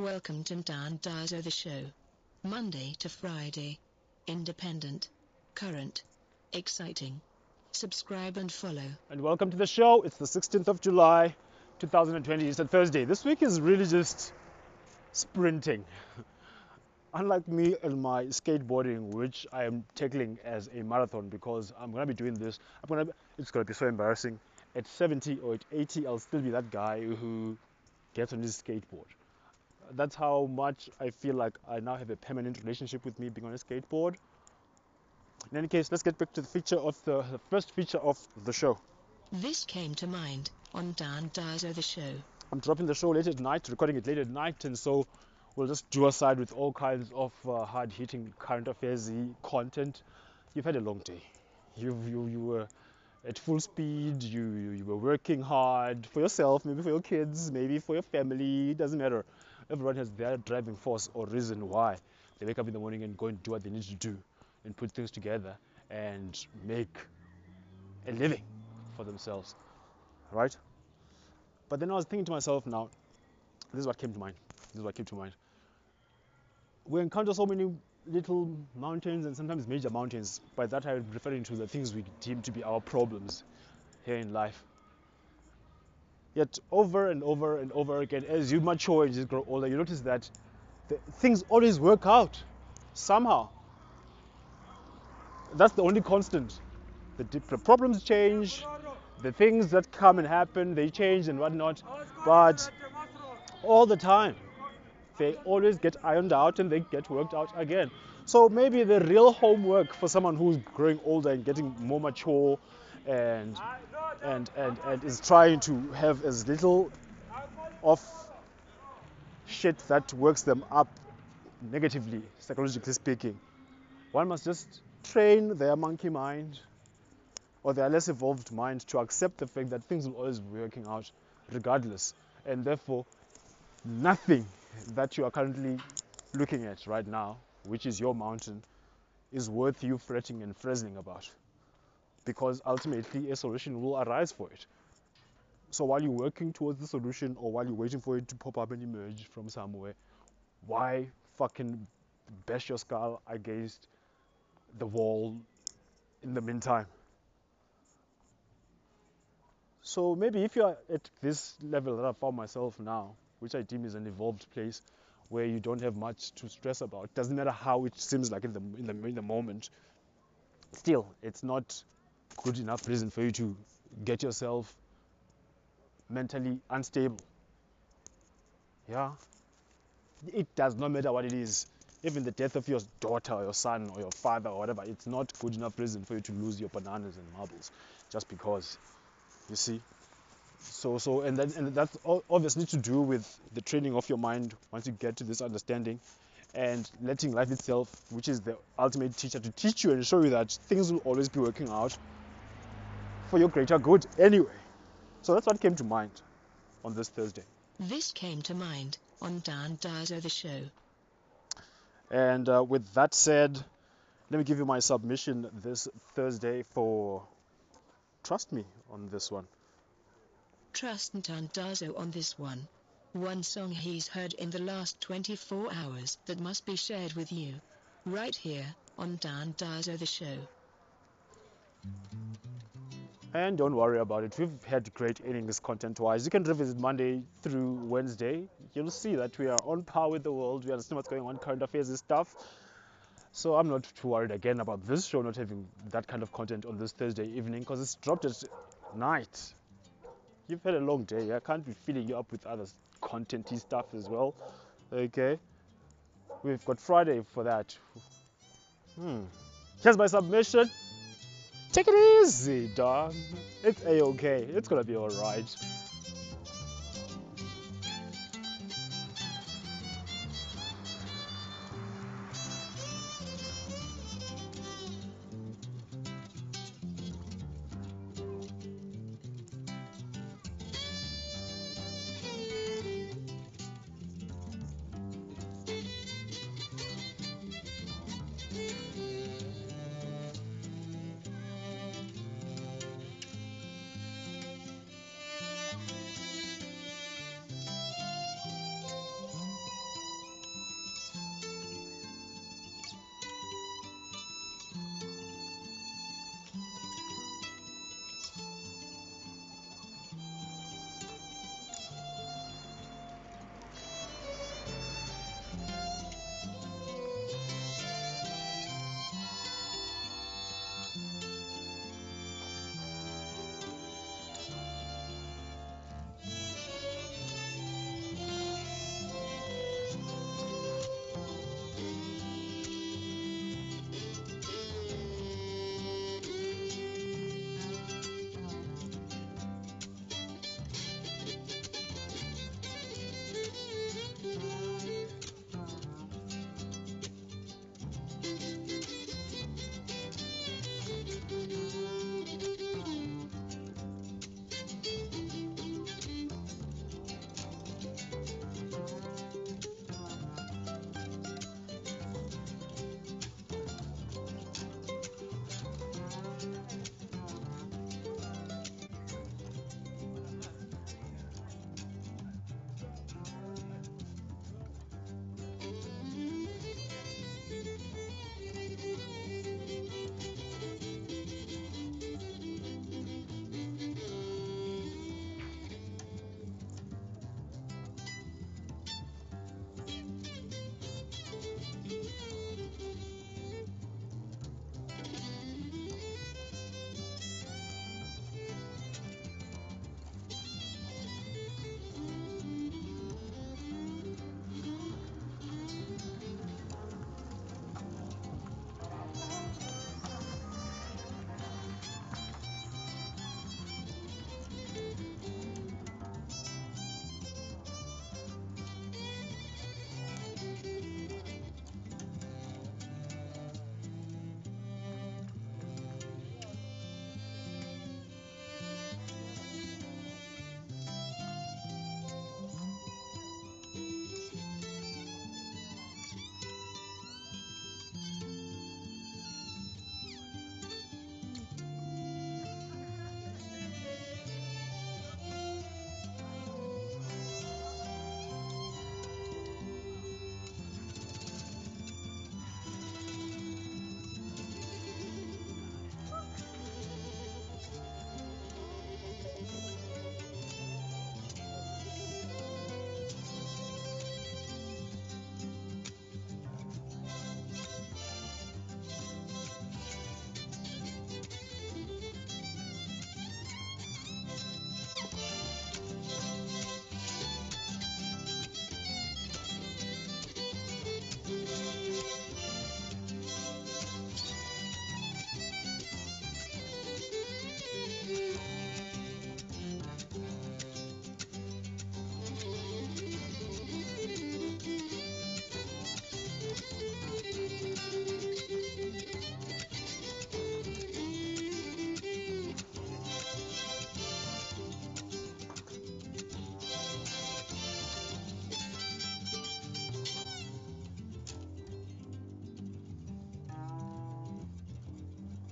Welcome to Ntandazo the show. Monday to Friday. Independent. Current. Exciting. Subscribe and follow. and welcome to the show. It's the 16th of July, 2020. It's a Thursday. This week is really just sprinting. Unlike me and my skateboarding, which I am tackling as a marathon because I'm gonna be doing this. I'm gonna. Be, it's gonna be so embarrassing. At 70 or at 80, I'll still be that guy who gets on his skateboard. That's how much I feel like I now have a permanent relationship with me being on a skateboard. In any case, let's get back to the feature of the, the first feature of the show. This came to mind on Ntandazo the show. I'm dropping the show late at night, recording it late at night, and so we'll just do aside with all kinds of uh, hard-hitting current affairs content. You've had a long day. You you you were at full speed. You, you you were working hard for yourself, maybe for your kids, maybe for your family. It doesn't matter. Everyone has their driving force or reason why they wake up in the morning and go and do what they need to do, and put things together and make a living for themselves, right? But then I was thinking to myself now, this is what came to mind. This is what came to mind. We encounter so many little mountains and sometimes major mountains. By that I'm referring to the things we deem to be our problems here in life. Yet over and over and over again, as you mature and you grow older, you notice that things always work out somehow. That's the only constant. The, the problems change, the things that come and happen, they change and whatnot, but all the time they always get ironed out and they get worked out again. So maybe the real homework for someone who's growing older and getting more mature and and and, and is trying to have as little of shit that works them up negatively, psychologically speaking. One must just train their monkey mind or their less evolved mind to accept the fact that things will always be working out regardless. And therefore, nothing that you are currently looking at right now, which is your mountain, is worth you fretting and frazzling about. Because ultimately, a solution will arise for it. So while you're working towards the solution or while you're waiting for it to pop up and emerge from somewhere, why fucking bash your skull against the wall in the meantime? So maybe if you're at this level that I found myself now, which I deem is an evolved place where you don't have much to stress about, doesn't matter how it seems like in the in the in the moment. Still, it's not good enough reason for you to get yourself mentally unstable. Yeah. It does not matter what it is. Even the death of your daughter or your son or your father or whatever, it's not good enough reason for you to lose your bananas and marbles just because. You see? So, so, and then, and that's obviously to do with the training of your mind once you get to this understanding, and letting life itself, which is the ultimate teacher, to teach you and show you that things will always be working out for your greater good anyway. So that's what came to mind on this Thursday. This came to mind on Ntandazo the show. And uh, with that said, let me give you my submission this Thursday for trust me on this one. Trust Ntandazo on this one. One song he's heard in the last 24 hours that must be shared with you. Right here on Ntandazo the show. And don't worry about it. We've had great innings content wise. You can revisit Monday through Wednesday. You'll see that we are on par with the world. We understand what's going on, current affairs and stuff. So I'm not too worried again about this show not having that kind of content on this Thursday evening because it's dropped at night. You've had a long day. I can't be filling you up with other contenty stuff as well. Okay. We've got Friday for that. Hmm. Here's my submission. Take it easy, dog. It's a okay. It's gonna be alright.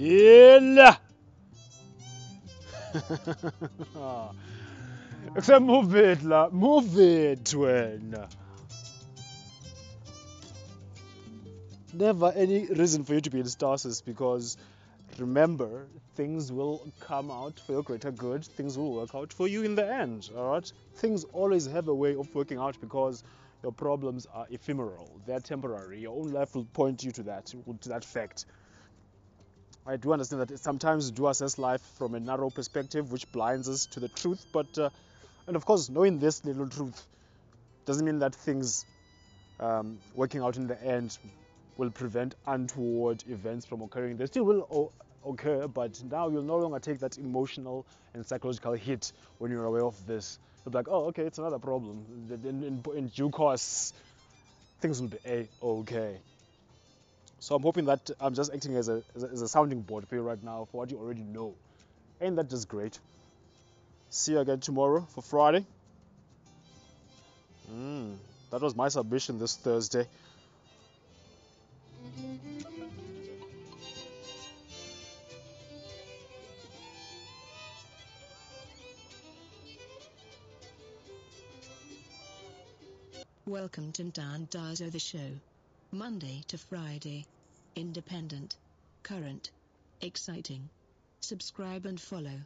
Yela Except move it la move it wena never any reason for you to be in stasis because remember things will come out for your greater good. Things will work out for you in the end all right? Things always have a way of working out because your problems are ephemeral. They're temporary. Your own life will point you to that to that fact I do understand that sometimes we do assess life from a narrow perspective, which blinds us to the truth. But, uh, and of course, knowing this little truth doesn't mean that things um, working out in the end will prevent untoward events from occurring. They still will occur, but now you'll no longer take that emotional and psychological hit when you're aware of this. You'll be like, oh, okay, it's another problem. In, in, in due course, things will be a okay. So I'm hoping that I'm just acting as a, as a, as a sounding board for you right now for what you already know. Ain't that just great? See you again tomorrow for Friday. Mm, that was my submission this Thursday. Welcome to Ntandazo the show. Monday to Friday. Independent. Current. Exciting. Subscribe and follow.